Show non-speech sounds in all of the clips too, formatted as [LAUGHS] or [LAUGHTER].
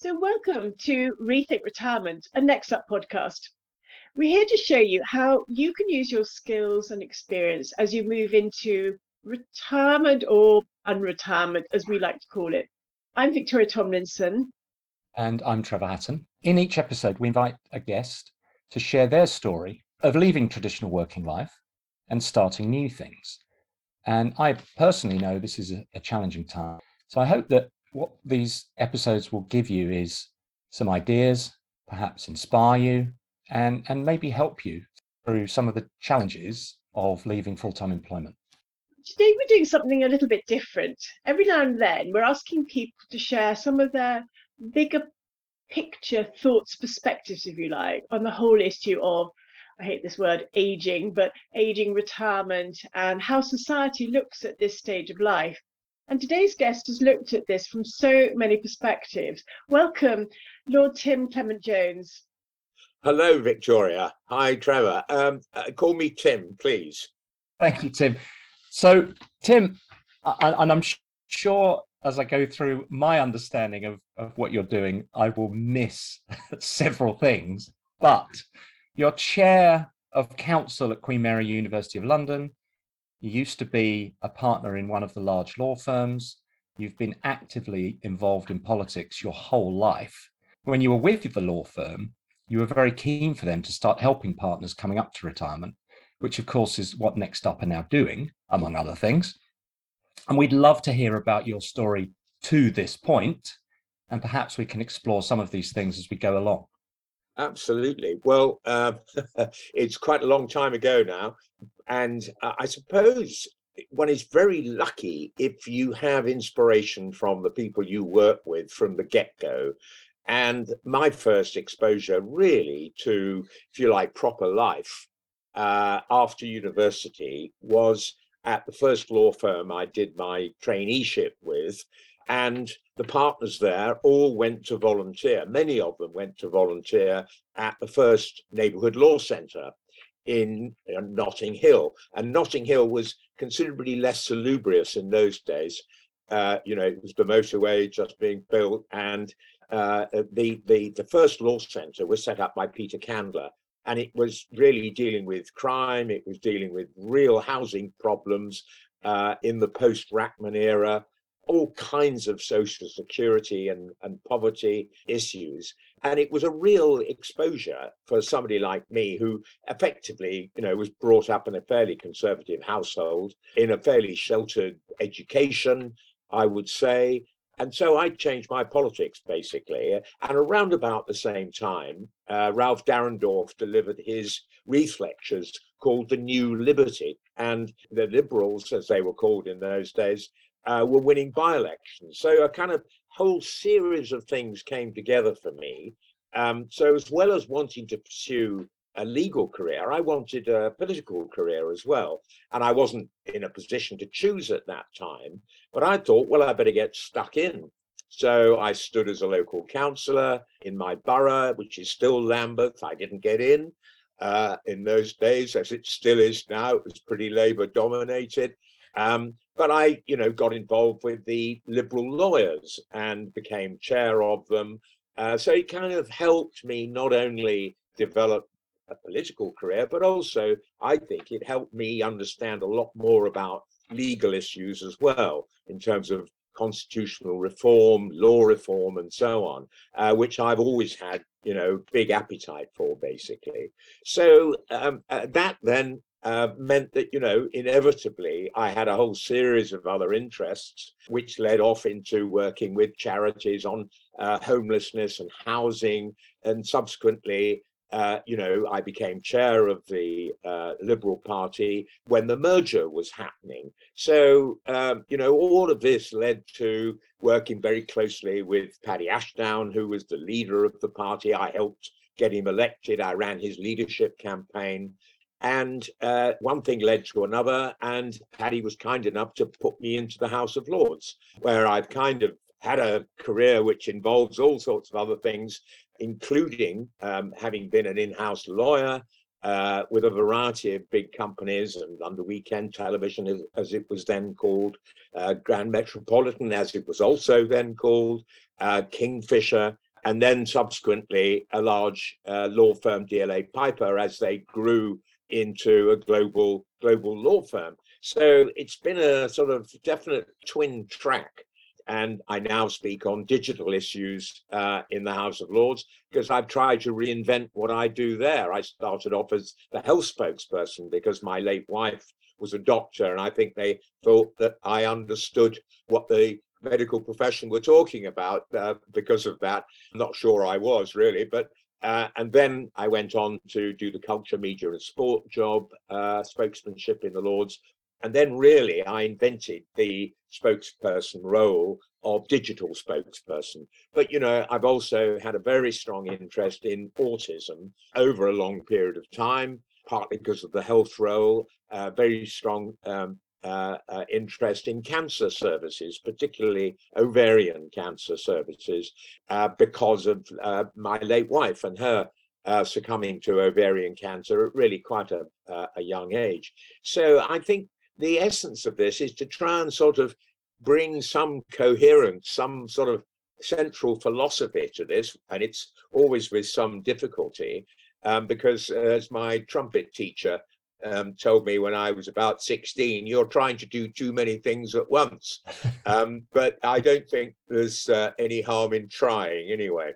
So, welcome to Rethink Retirement, a Next Up podcast. We're here to show you how you can use your skills and experience as you move into retirement or unretirement, as we like to call it. I'm Victoria Tomlinson. And I'm Trevor Hatton. In each episode, we invite a guest to share their story of leaving traditional working life and starting new things. And I personally know this is a, a challenging time. So I hope that what these episodes will give you is some ideas, perhaps inspire you, and, and maybe help you through some of the challenges of leaving full time employment. Today, we're doing something a little bit different. Every now and then, we're asking people to share some of their bigger picture thoughts, perspectives, if you like, on the whole issue of I hate this word aging, but aging retirement and how society looks at this stage of life. And today's guest has looked at this from so many perspectives. Welcome, Lord Tim Clement Jones. Hello, Victoria. Hi, Trevor. Um, uh, call me Tim, please. Thank you, Tim. So, Tim, and I'm sure as I go through my understanding of, of what you're doing, I will miss [LAUGHS] several things. But you're chair of council at Queen Mary University of London. You used to be a partner in one of the large law firms. You've been actively involved in politics your whole life. When you were with the law firm, you were very keen for them to start helping partners coming up to retirement, which of course is what Next Up are now doing, among other things. And we'd love to hear about your story to this point, and perhaps we can explore some of these things as we go along. Absolutely. Well, uh, [LAUGHS] it's quite a long time ago now, and uh, I suppose one is very lucky if you have inspiration from the people you work with from the get go. And my first exposure, really, to, if you like, proper life uh, after university was at the first law firm I did my traineeship with. And the partners there all went to volunteer. Many of them went to volunteer at the first neighborhood law centre in Notting Hill. And Notting Hill was considerably less salubrious in those days. Uh, you know, it was the motorway just being built, and uh, the the the first law centre was set up by Peter Kandler, and it was really dealing with crime. It was dealing with real housing problems uh, in the post Rachman era all kinds of social security and, and poverty issues. And it was a real exposure for somebody like me who effectively, you know, was brought up in a fairly conservative household, in a fairly sheltered education, I would say. And so I changed my politics basically. And around about the same time, uh, Ralph Dahrendorf delivered his Reith lectures called The New Liberty. And the Liberals, as they were called in those days, uh, were winning by-elections. So a kind of whole series of things came together for me. Um, so as well as wanting to pursue a legal career, I wanted a political career as well. And I wasn't in a position to choose at that time, but I thought, well, I better get stuck in. So I stood as a local councillor in my borough, which is still Lambeth. I didn't get in uh, in those days, as it still is now. It was pretty Labour dominated. Um, but I, you know, got involved with the liberal lawyers and became chair of them. Uh, so it kind of helped me not only develop a political career, but also I think it helped me understand a lot more about legal issues as well in terms of constitutional reform, law reform, and so on, uh, which I've always had, you know, big appetite for, basically. So um, uh, that then uh, meant that, you know, inevitably I had a whole series of other interests, which led off into working with charities on uh, homelessness and housing. And subsequently, uh, you know, I became chair of the uh, Liberal Party when the merger was happening. So, um, you know, all of this led to working very closely with Paddy Ashdown, who was the leader of the party. I helped get him elected. I ran his leadership campaign. And uh, one thing led to another, and Paddy was kind enough to put me into the House of Lords, where I've kind of had a career which involves all sorts of other things, including um, having been an in house lawyer uh, with a variety of big companies and London Weekend Television, as, as it was then called, uh, Grand Metropolitan, as it was also then called, uh, Kingfisher, and then subsequently a large uh, law firm, DLA Piper, as they grew into a global global law firm. So it's been a sort of definite twin track. And I now speak on digital issues uh, in the House of Lords because I've tried to reinvent what I do there. I started off as the health spokesperson because my late wife was a doctor, and I think they thought that I understood what the medical profession were talking about uh, because of that. I'm not sure I was really, but uh, and then I went on to do the culture, media, and sport job, uh, spokesmanship in the Lords. And then really I invented the spokesperson role of digital spokesperson. But, you know, I've also had a very strong interest in autism over a long period of time, partly because of the health role, uh, very strong um, uh, uh, interest in cancer services, particularly ovarian cancer services, uh, because of uh, my late wife and her uh, succumbing to ovarian cancer at really quite a, a young age. So I think the essence of this is to try and sort of bring some coherence, some sort of central philosophy to this, and it's always with some difficulty, um, because as my trumpet teacher um, told me when I was about 16, you're trying to do too many things at once. [LAUGHS] Um, but I don't think there's uh, any harm in trying anyway.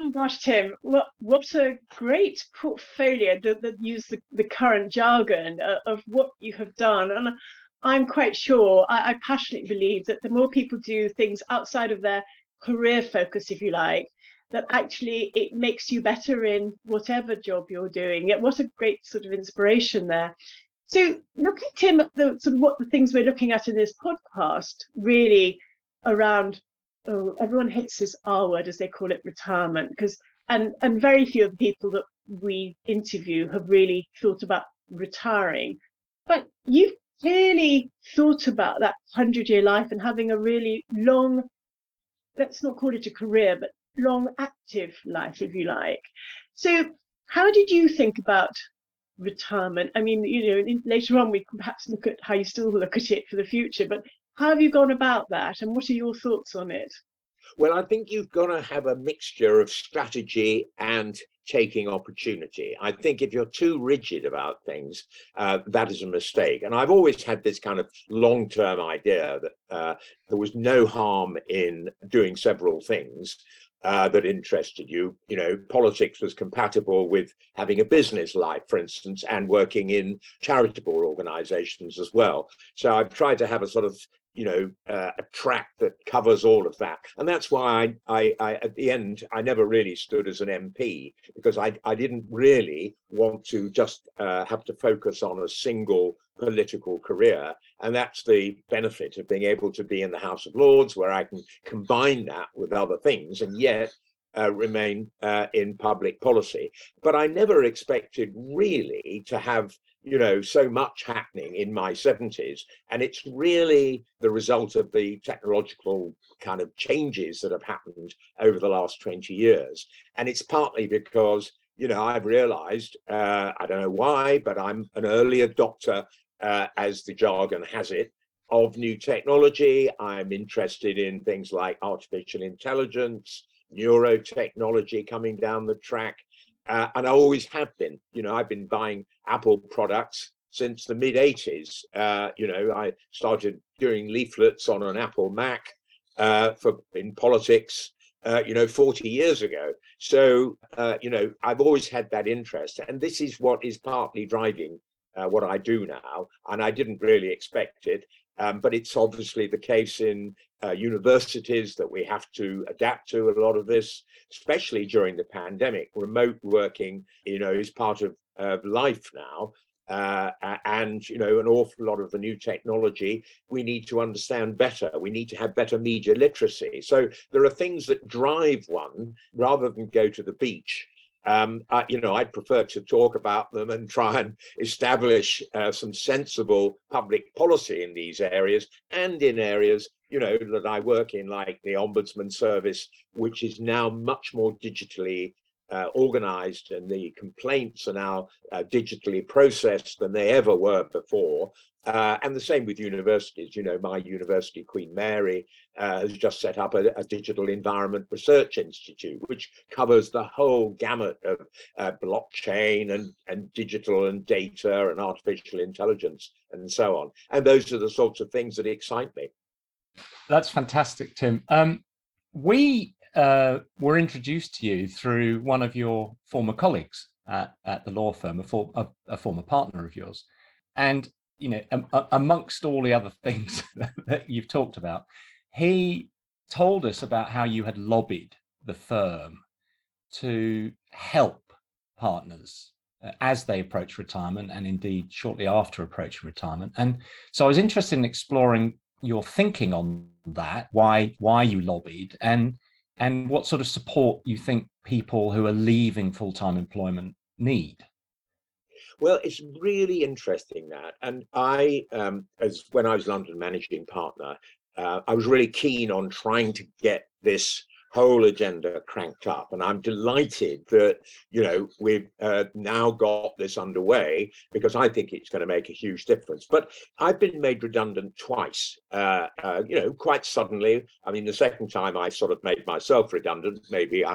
Oh gosh, Tim, what what a great portfolio that, that use the, the current jargon uh, of what you have done. And I'm quite sure, I, I passionately believe that the more people do things outside of their career focus, if you like, that actually it makes you better in whatever job you're doing. What a great sort of inspiration there. So looking, Tim, at the sort of what the things we're looking at in this podcast really around oh, everyone hits this R word as they call it retirement because and and very few of the people that we interview have really thought about retiring. But you've clearly thought about that hundred year life and having a really long let's not call it a career, but long active life, if you like. So, how did you think about retirement? I mean, you know, later on we can perhaps look at how you still look at it for the future, but how have you gone about that, and what are your thoughts on it? Well, I think you've got to have a mixture of strategy and taking opportunity. I think if you're too rigid about things, uh, that is a mistake. And I've always had this kind of long term idea that uh, there was no harm in doing several things uh, that interested you. You know, politics was compatible with having a business life, for instance, and working in charitable organizations as well. So I've tried to have a sort of you know uh, a track that covers all of that and that's why I, I, I at the end i never really stood as an mp because i i didn't really want to just uh, have to focus on a single political career and that's the benefit of being able to be in the house of lords where i can combine that with other things and yet uh, remain uh, in public policy but i never expected really to have you know, so much happening in my 70s. And it's really the result of the technological kind of changes that have happened over the last 20 years. And it's partly because, you know, I've realized, uh, I don't know why, but I'm an early adopter, uh, as the jargon has it, of new technology. I'm interested in things like artificial intelligence, neurotechnology coming down the track. Uh, and I always have been. You know, I've been buying Apple products since the mid 80s. Uh, you know, I started doing leaflets on an Apple Mac uh, for in politics. Uh, you know, 40 years ago. So, uh, you know, I've always had that interest, and this is what is partly driving uh, what I do now. And I didn't really expect it. Um, but it's obviously the case in uh, universities that we have to adapt to a lot of this, especially during the pandemic. Remote working, you know, is part of, of life now. Uh, and you know an awful lot of the new technology we need to understand better we need to have better media literacy so there are things that drive one rather than go to the beach um, I, you know, I'd prefer to talk about them and try and establish uh, some sensible public policy in these areas and in areas, you know, that I work in, like the Ombudsman Service, which is now much more digitally uh, organized and the complaints are now uh, digitally processed than they ever were before Uh, and the same with universities. You know, my university, Queen Mary, uh, has just set up a, a, digital environment research institute, which covers the whole gamut of uh, blockchain and, and digital and data and artificial intelligence and so on. And those are the sorts of things that excite me. That's fantastic, Tim. Um, we uh, were introduced to you through one of your former colleagues at, at the law firm, a, for, a, a former partner of yours. And you know, um, amongst all the other things [LAUGHS] that you've talked about, he told us about how you had lobbied the firm to help partners uh, as they approach retirement and indeed shortly after approaching retirement. And so I was interested in exploring your thinking on that, why why you lobbied and and what sort of support you think people who are leaving full-time employment need. Well, it's really interesting that, and I, um, as when I was London managing partner, uh, I was really keen on trying to get this whole agenda cranked up. And I'm delighted that, you know, we've uh, now got this underway because I think it's going to make a huge difference. But I've been made redundant twice, uh, uh, you know, quite suddenly. I mean, the second time I sort of made myself redundant, maybe I,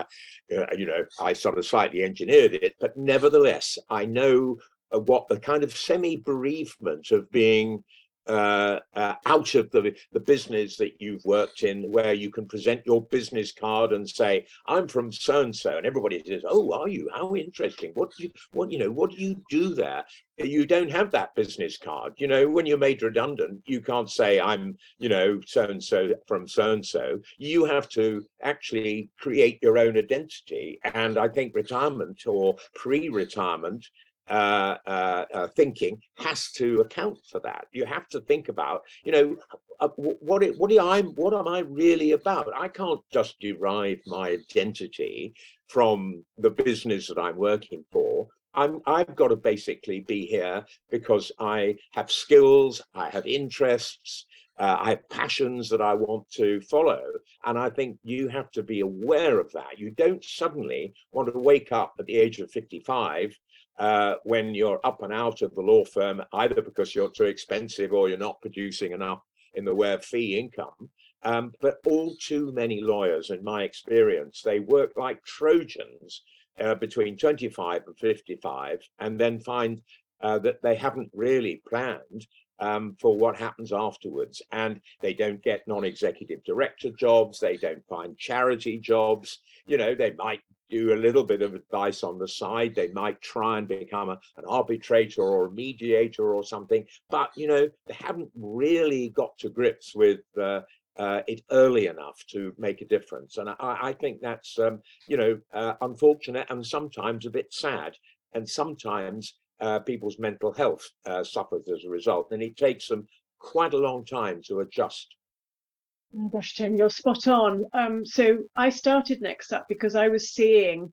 uh, you know, I sort of slightly engineered it, but nevertheless, I know what the kind of semi bereavement of being uh, uh, out of the, the business that you've worked in where you can present your business card and say i'm from so and so and everybody says oh are you? How interesting. What do you what you know what do you do there? You don't have that business card. You know when you're made redundant you can't say i'm you know so and so from so and so you have to actually create your own identity and i think retirement or pre-retirement uh, uh, uh, thinking has to account for that. You have to think about, you know, uh, what it, what I what am I really about? I can't just derive my identity from the business that I'm working for. I'm, I've got to basically be here because I have skills, I have interests, uh, I have passions that I want to follow. And I think you have to be aware of that. You don't suddenly want to wake up at the age of 55 uh, when you're up and out of the law firm, either because you're too expensive or you're not producing enough in the way of fee income. Um, but all too many lawyers, in my experience, they work like Trojans uh, between 25 and 55 and then find uh, that they haven't really planned um, for what happens afterwards. And they don't get non executive director jobs, they don't find charity jobs. You know, they might do a little bit of advice on the side. They might try and become a, an arbitrator or a mediator or something, but you know they haven't really got to grips with uh, uh, it early enough to make a difference. And I, I think that's um, you know uh, unfortunate and sometimes a bit sad. And sometimes uh, people's mental health uh, suffers as a result, and it takes them quite a long time to adjust gosh, Tim, you're spot on. Um, so I started Next Up because I was seeing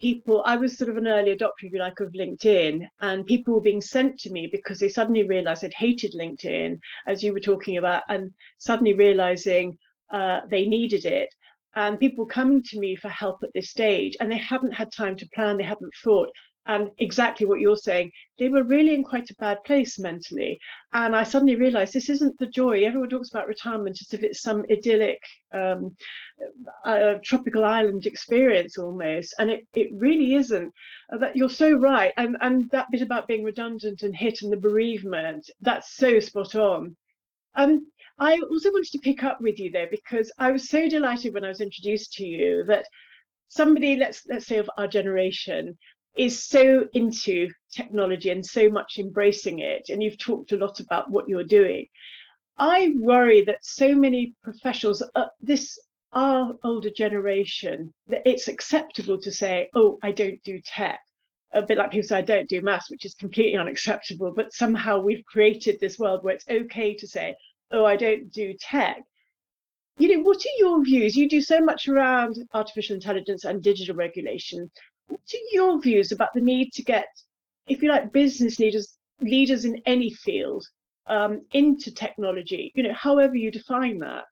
people, I was sort of an early adopter, if you like, of LinkedIn, and people were being sent to me because they suddenly realized they'd hated LinkedIn, as you were talking about, and suddenly realizing uh, they needed it. And people coming to me for help at this stage, and they hadn't had time to plan, they hadn't thought and exactly what you're saying they were really in quite a bad place mentally. And i suddenly realized this isn't the joy. Everyone talks about retirement as if it's some idyllic um, uh, tropical island experience almost. And it, it really isn't. Uh, that you're so right. And and that bit about being redundant and hit and the bereavement that's so spot on. Um I also wanted to pick up with you there because I was so delighted when I was introduced to you that somebody let's let's say of our generation is so into technology and so much embracing it, and you've talked a lot about what you're doing. I worry that so many professionals, uh, this our older generation, that it's acceptable to say, "Oh, I don't do tech." A bit like people say, "I don't do maths," which is completely unacceptable. But somehow we've created this world where it's okay to say, "Oh, I don't do tech." You know, what are your views? You do so much around artificial intelligence and digital regulation what are your views about the need to get, if you like, business leaders, leaders in any field, um, into technology? You know, however you define that.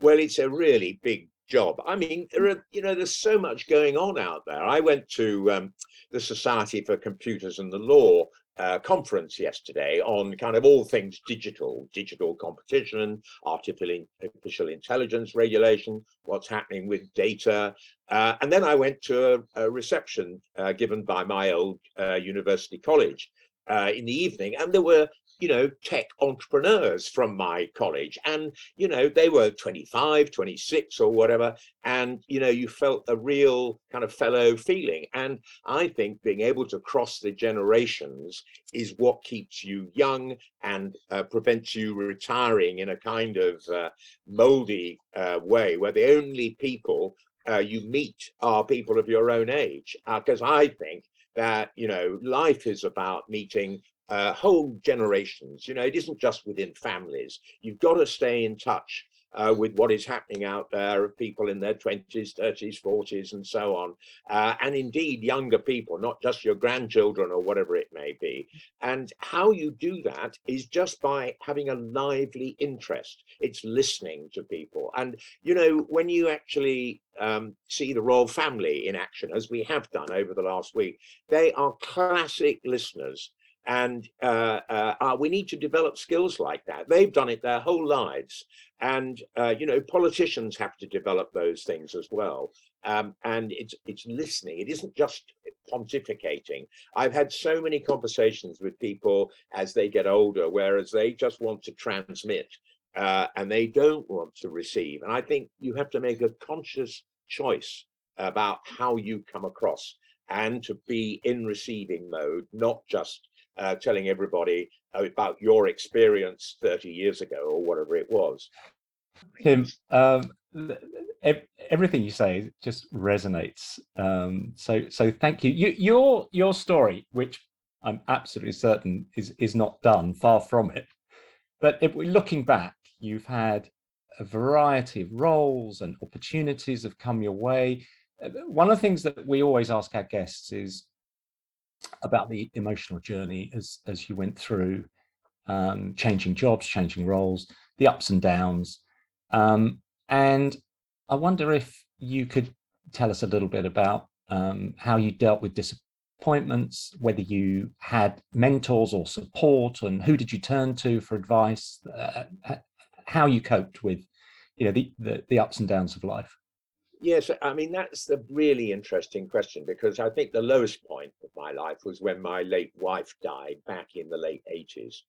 Well, it's a really big job. I mean, are, you know, there's so much going on out there. I went to um, the Society for Computers and the Law uh, conference yesterday on kind of all things digital, digital competition, artificial, intelligence regulation, what's happening with data. Uh, and then I went to a, a reception uh, given by my old uh, university college uh, in the evening, and there were you know, tech entrepreneurs from my college. And, you know, they were 25, 26 or whatever. And, you know, you felt a real kind of fellow feeling. And I think being able to cross the generations is what keeps you young and uh, prevents you retiring in a kind of uh, moldy uh, way where the only people uh, you meet are people of your own age. Because uh, I think that you know life is about meeting uh, whole generations. You know, it isn't just within families. You've got to stay in touch uh, with what is happening out there of people in their 20s, 30s, 40s, and so on. Uh, and indeed, younger people, not just your grandchildren or whatever it may be. And how you do that is just by having a lively interest. It's listening to people. And, you know, when you actually um, see the royal family in action, as we have done over the last week, they are classic listeners and uh, uh, uh, we need to develop skills like that. They've done it their whole lives, and uh, you know politicians have to develop those things as well. Um, and it's it's listening. It isn't just pontificating. I've had so many conversations with people as they get older, whereas they just want to transmit uh, and they don't want to receive. And I think you have to make a conscious choice about how you come across and to be in receiving mode, not just uh, telling everybody about your experience 30 years ago or whatever it was. Tim, um, everything you say just resonates. Um, so, so thank you. you. Your your story, which I'm absolutely certain is is not done, far from it. But if we're looking back, you've had a variety of roles and opportunities have come your way. Uh, one of the things that we always ask our guests is about the emotional journey as as you went through um, changing jobs, changing roles, the ups and downs, um, and I wonder if you could tell us a little bit about um, how you dealt with disappointments, whether you had mentors or support, and who did you turn to for advice, uh, how you coped with, you know, the, the the ups and downs of life. Yes, I mean, that's the really interesting question because I think the lowest point of my life was when my late wife died back in the late 80s.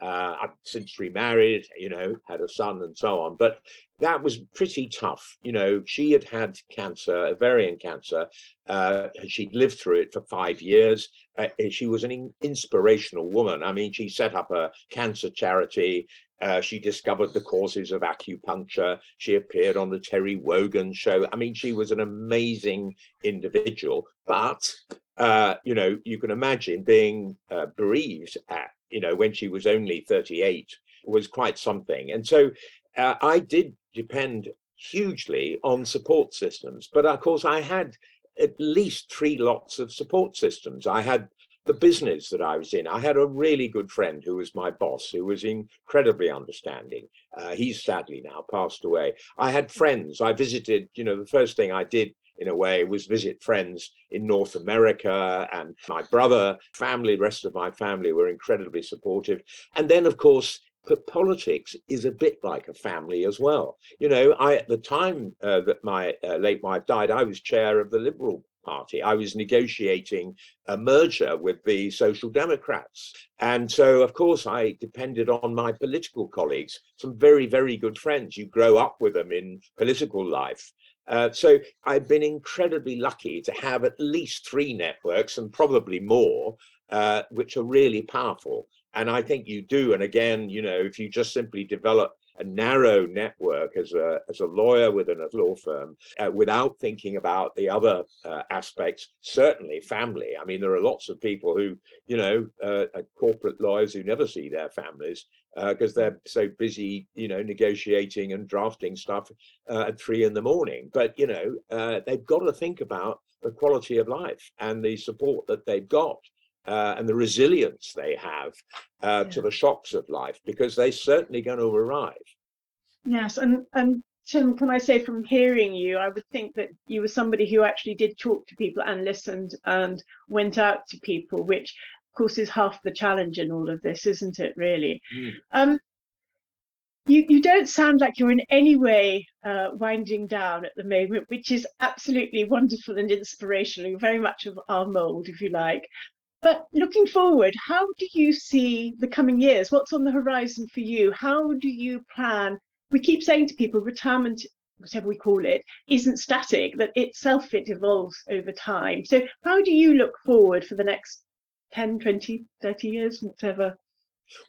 Uh, I've since remarried, you know, had a son and so on, but that was pretty tough. You know, she had had cancer, ovarian cancer. Uh, she'd lived through it for five years. Uh, she was an in- inspirational woman. I mean, she set up a cancer charity. Uh, she discovered the causes of acupuncture. She appeared on the Terry Wogan show. I mean, she was an amazing individual. But, uh, you know, you can imagine being uh, bereaved at, you know, when she was only 38 was quite something. And so uh, I did depend hugely on support systems. But of course, I had at least three lots of support systems. I had the business that I was in. I had a really good friend who was my boss, who was incredibly understanding. Uh, he's sadly now passed away. I had friends. I visited, you know, the first thing I did in a way was visit friends in North America and my brother, family, rest of my family were incredibly supportive. And then, of course, politics is a bit like a family as well. You know, I at the time uh, that my uh, late wife died, I was chair of the Liberal Party. I was negotiating a merger with the Social Democrats. And so, of course, I depended on my political colleagues, some very, very good friends. You grow up with them in political life. Uh, so I've been incredibly lucky to have at least three networks and probably more, uh, which are really powerful. And I think you do. And again, you know, if you just simply develop a narrow network as a as a lawyer within a law firm uh, without thinking about the other uh, aspects certainly family. I mean there are lots of people who you know uh, corporate lawyers who never see their families because uh, they're so busy you know negotiating and drafting stuff uh, at three in the morning. But you know uh, they've got to think about the quality of life and the support that they've got uh, and the resilience they have uh, yeah. to the shocks of life because they're certainly going to arrive. Yes, and and Tim, can I say from hearing you, I would think that you were somebody who actually did talk to people and listened and went out to people, which of course, is half the challenge in all of this, isn't it? Really. Mm. Um, you you don't sound like you're in any way uh, winding down at the moment, which is absolutely wonderful and inspirational. You're very much of our mold, if you like. But looking forward, how do you see the coming years? What's on the horizon for you? How do you plan? We keep saying to people, retirement, whatever we call it, isn't static, that itself it evolves over time. So how do you look forward for the next 10, 20, 30 years, whatever?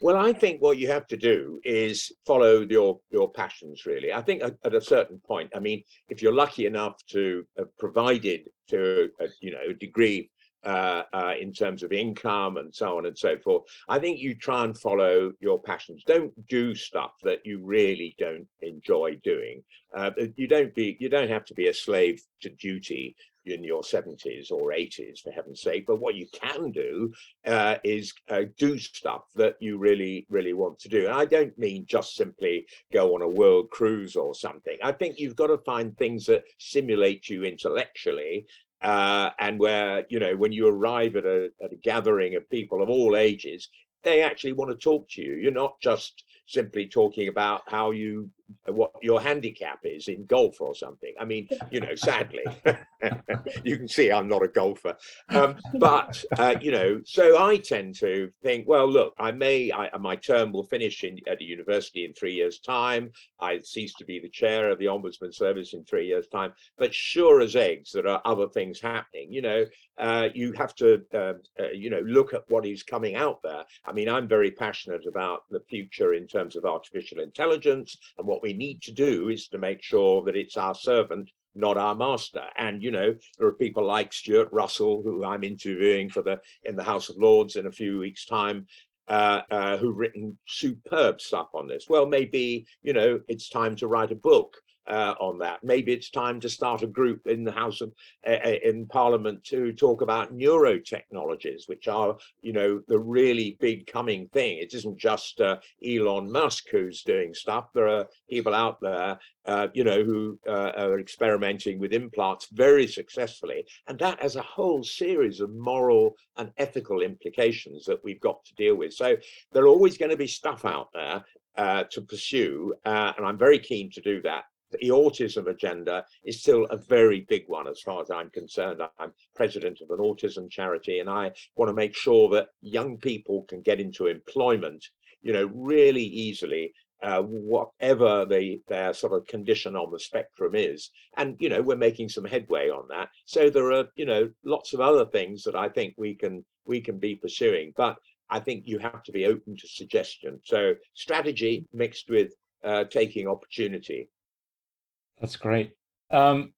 Well, I think what you have to do is follow your your passions. Really, I think at, at a certain point. I mean, if you're lucky enough to have provided to a, you know a degree uh, uh, in terms of income and so on and so forth. I think you try and follow your passions. Don't do stuff that you really don't enjoy doing. Uh, you don't be. You don't have to be a slave to duty in your 70s or 80s, for heaven's sake. But what you can do uh, is uh, do stuff that you really, really want to do. And I don't mean just simply go on a world cruise or something. I think you've got to find things that stimulate you intellectually uh, and where you know when you arrive at a, at a gathering of people of all ages they actually want to talk to you. You're not just simply talking about how you what your handicap is in golf or something. I mean, you know, sadly, [LAUGHS] you can see I'm not a golfer. Um, but uh, you know, so I tend to think, well, look, I may, I, my term will finish in at a university in three years' time. I cease to be the chair of the Ombudsman Service in three years' time. But sure as eggs, there are other things happening. You know, uh, you have to, uh, uh you know, look at what is coming out there. I mean, I'm very passionate about the future in terms of artificial intelligence and what we need to do is to make sure that it's our servant not our master. And you know there are people like stuart russell who i'm interviewing for the in the house of lords in a few weeks time uh, uh, who've written superb stuff on this. Well maybe you know it's time to write a book uh, on that. Maybe it's time to start a group in the House of uh, in Parliament to talk about neurotechnologies, which are you know the really big coming thing. It isn't just uh, Elon Musk who's doing stuff. There are people out there, uh, you know, who uh, are experimenting with implants very successfully, and that has a whole series of moral and ethical implications that we've got to deal with. So there are always going to be stuff out there uh, to pursue, uh, and I'm very keen to do that the autism agenda is still a very big one as far as I'm concerned. I'm president of an autism charity and I want to make sure that young people can get into employment, you know, really easily, uh, whatever the, their sort of condition on the spectrum is. And, you know, we're making some headway on that. So there are, you know, lots of other things that I think we can we can be pursuing. But I think you have to be open to suggestion. So strategy mixed with uh, taking opportunity that's great. Um,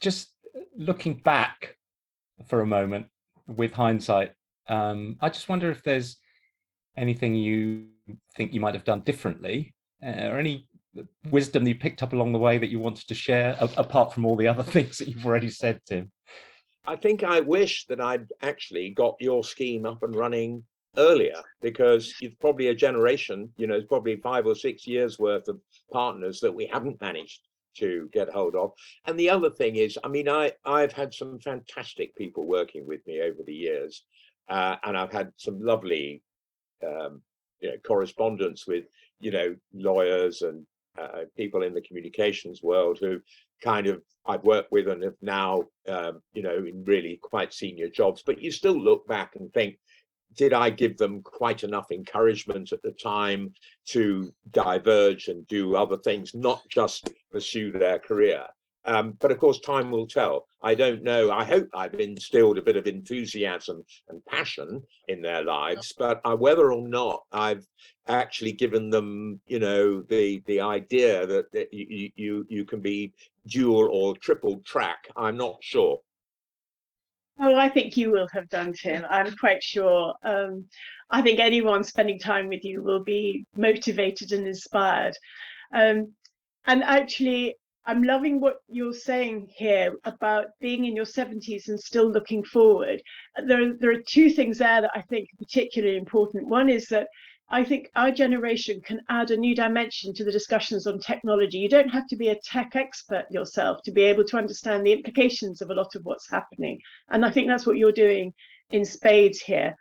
just looking back for a moment with hindsight, um, I just wonder if there's anything you think you might have done differently, uh, or any wisdom you picked up along the way that you wanted to share, a- apart from all the other [LAUGHS] things that you've already said, Tim. I think I wish that I'd actually got your scheme up and running earlier because it's probably a generation, you know, it's probably five or six years worth of partners that we haven't managed to get hold of. And the other thing is, I mean, I I've had some fantastic people working with me over the years, uh, and I've had some lovely, um, you know, correspondence with you know lawyers and uh, people in the communications world who kind of I've worked with and have now, um, you know, in really quite senior jobs. But you still look back and think, did I give them quite enough encouragement at the time to diverge and do other things, not just pursue their career? Um, but of course, time will tell. I don't know. I hope I've instilled a bit of enthusiasm and passion in their lives, but uh, whether or not I've actually given them, you know, the the idea that, that you, you you can be dual or triple track, I'm not sure. Oh, I think you will have done, Tim. I'm quite sure. Um, I think anyone spending time with you will be motivated and inspired. Um, and actually, I'm loving what you're saying here about being in your 70s and still looking forward. There, there are two things there that I think are particularly important. One is that I think our generation can add a new dimension to the discussions on technology. You don't have to be a tech expert yourself to be able to understand the implications of a lot of what's happening. And I think that's what you're doing in spades here.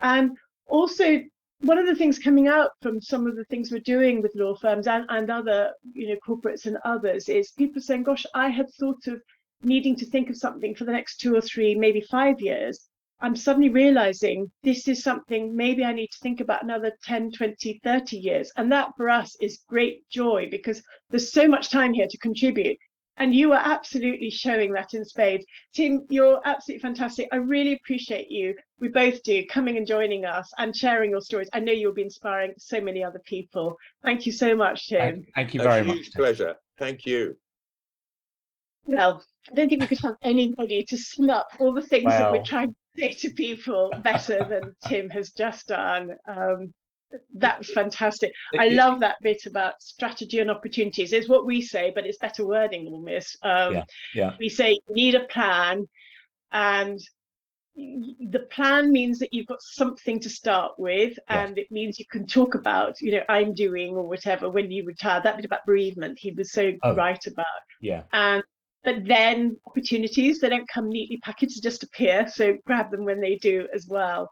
And also, one of the things coming out from some of the things we're doing with law firms and, and other, you know, corporates and others is people saying, gosh, I had thought of needing to think of something for the next two or three, maybe five years. I'm suddenly realizing this is something maybe I need to think about another 10, 20, 30 years. And that for us is great joy because there's so much time here to contribute. And you are absolutely showing that in spades. Tim, you're absolutely fantastic. I really appreciate you. We both do coming and joining us and sharing your stories. I know you'll be inspiring so many other people. Thank you so much, Tim. Thank, thank you A very huge much. pleasure. Thank you. Well, I don't think we could have anybody to sum up all the things that we're trying to say to people better than Tim has just done. Um, that was fantastic. I love that bit about strategy and opportunities. It's what we say, but it's better wording almost. Um, Yeah, yeah. We say you need a plan, and the plan means that you've got something to start with, Yeah. and it means you can talk about, you know, I'm doing or whatever when you retire. That bit about bereavement, he was so Oh. right about Yeah. and but then opportunities they don't come neatly packaged to just appear so grab them when they do as well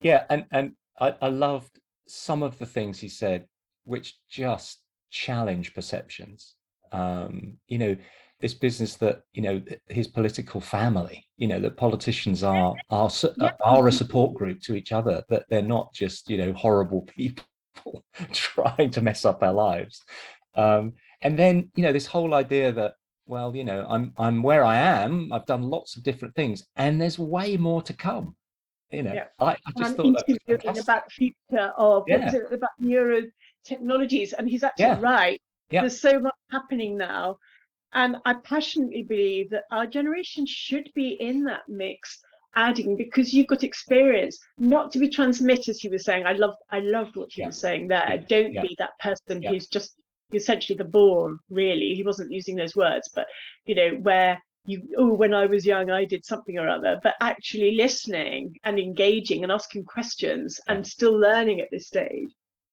Yeah, and and I, I loved some of the things he said, which just challenge perceptions. Um, you know, this business that you know his political family, you know, that politicians are are Yeah. are a support group to each other. That they're not just you know horrible [LAUGHS] people trying to mess up our lives. Um, and then you know this whole idea that well, you know, I'm I'm where I am. I've done lots of different things, and there's way more to come. You know, Yeah. I, I just and thought that was interviewing fantastic. about oh, the future of what Yeah. about neurotechnologies and he's actually Yeah. right Yeah. there's so much happening now and i passionately believe that our generation should be in that mix adding because you've got experience not to be transmitters he was saying i love i loved what he Yeah. was saying there don't be that person who's just essentially the bore really. He wasn't using those words but you know where you oh when i was young i did something or other but actually listening and engaging and asking questions and still learning at this stage.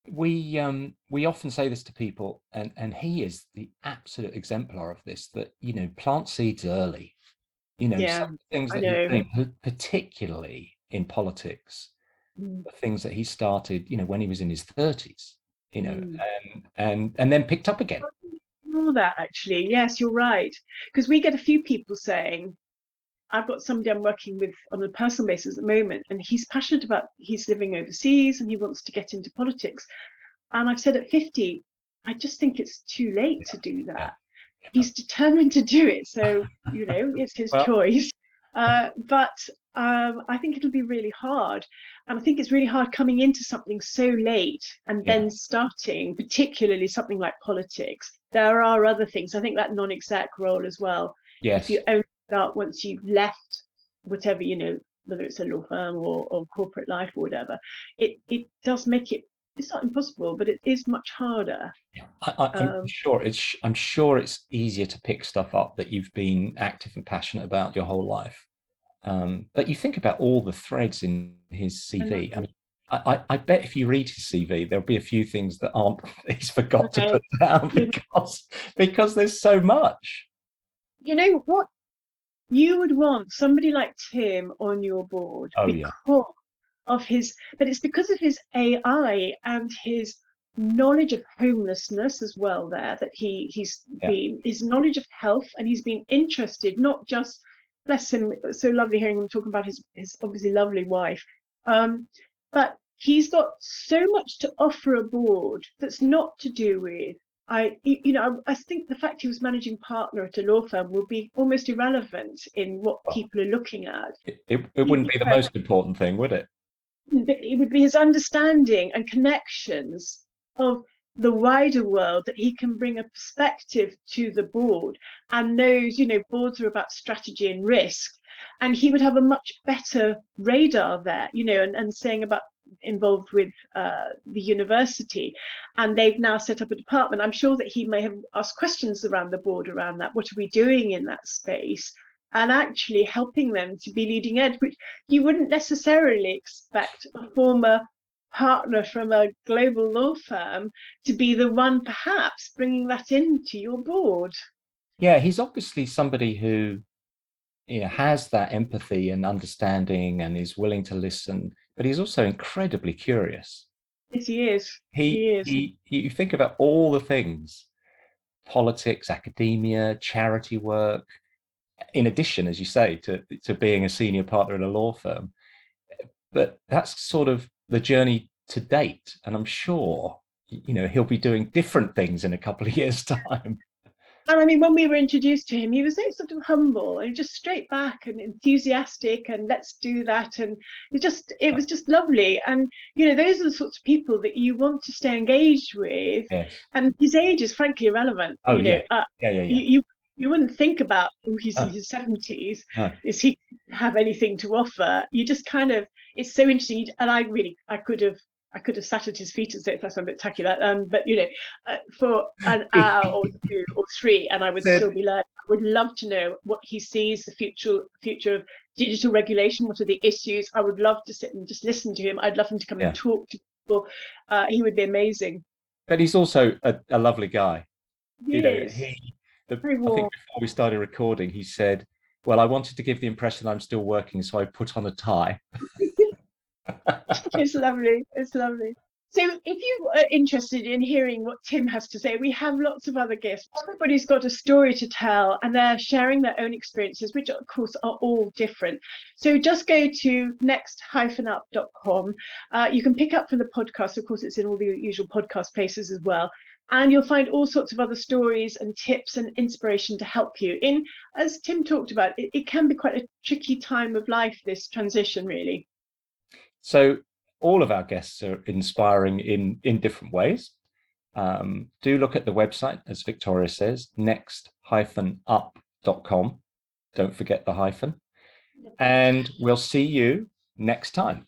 We um we often say this to people and and he is the absolute exemplar of this that you know plant seeds early. You know Yeah, some things that know. think, particularly in politics Mm. things that he started you know when he was in his 30s you know Mm. and and and then picked up again. All that actually. Yes you're right. Because we get a few people saying i've got somebody i'm working with on a personal basis at the moment and he's passionate about he's living overseas and he wants to get into politics. And i've said at 50 i just think it's too late to do that. He's determined to do it so you know it's his Well- choice uh, but um, i think it'll be really hard and i think it's really hard coming into something so late and Yeah. then starting particularly something like politics. There are other things i think that non-exec role as well. Yes if you only start once you've left whatever you know whether it's a law firm or, or corporate life or whatever it it does make it it's not impossible but it is much harder Yeah, I, I, I'm Um, sure it's. I'm sure it's easier to pick stuff up that you've been active and passionate about your whole life. Um, but you think about all the threads in his CV, and I, I, I bet if you read his CV, there'll be a few things that aren't [LAUGHS] he's forgot to put down [LAUGHS] because because there's so much. you know what you would want somebody like tim on your board Oh, yeah. Of his but it's because of his ai and his knowledge of homelessness as well there that he he's Yeah. been his knowledge of health and he's been interested not just bless him so lovely hearing him talking about his his obviously lovely wife um but he's got so much to offer a board that's not to do with I, you know, I I think the fact he was managing partner at a law firm will be almost irrelevant in what people are looking at. It, it, it wouldn't be the most important thing, would it? It would be his understanding and connections of the wider world that he can bring a perspective to the board and knows, you know, boards are about strategy and risk. And he would have a much better radar there, you know, and, and saying about involved with uh, the university. And they've now set up a department. I'm sure that he may have asked questions around the board around that. What are we doing in that space and actually helping them to be leading edge which you wouldn't necessarily expect a former partner from a global law firm to be the one perhaps bringing that into your board Yeah, he's obviously somebody who you know has that empathy and understanding and is willing to listen but he's also incredibly curious. Yes, he is. He, He is. he, you think about all the things politics, academia, charity work, in addition, as you say, to, to being a senior partner in a law firm. But that's sort of the journey to date. And I'm sure, you know, he'll be doing different things in a couple of [LAUGHS] years' time. And I mean, when we were introduced to him, he was so sort of humble and just straight back and enthusiastic and let's do that. And it just, it was just lovely. And, you know, those are the sorts of people that you want to stay engaged with. Yes. And his age is frankly irrelevant. Oh, you know, yeah. uh, Yeah, yeah, yeah. you, you you wouldn't think about oh he's in his 70s No. is he have anything to offer you just kind of it's so interesting and i really i could have i could have sat at his feet and said that's a bit tacky that um but you know uh, for an [LAUGHS] hour or two or three and i would still be learning i would love to know what he sees the future future of digital regulation what are the issues i would love to sit and just listen to him i'd love him to come Yeah. and talk to people uh, he would be amazing But he's also a, a lovely guy. you know, Yes. he, the, I think before we started recording, he said, well, I wanted to give the impression I'm still working, so I put on a tie. it's lovely. It's lovely. So, if you are interested in hearing what Tim has to say, we have lots of other guests. Everybody's got a story to tell, and they're sharing their own experiences, which of course are all different. So, just go to next-up.com. Uh, you can pick up from the podcast. Of course, it's in all the usual podcast places as well. And you'll find all sorts of other stories and tips and inspiration to help you. In, as Tim talked about, it, it can be quite a tricky time of life, this transition, really. So all of our guests are inspiring in in different ways. Um, do look at the website, as Victoria says, next-up.com. Don't forget the hyphen. And we'll see you next time.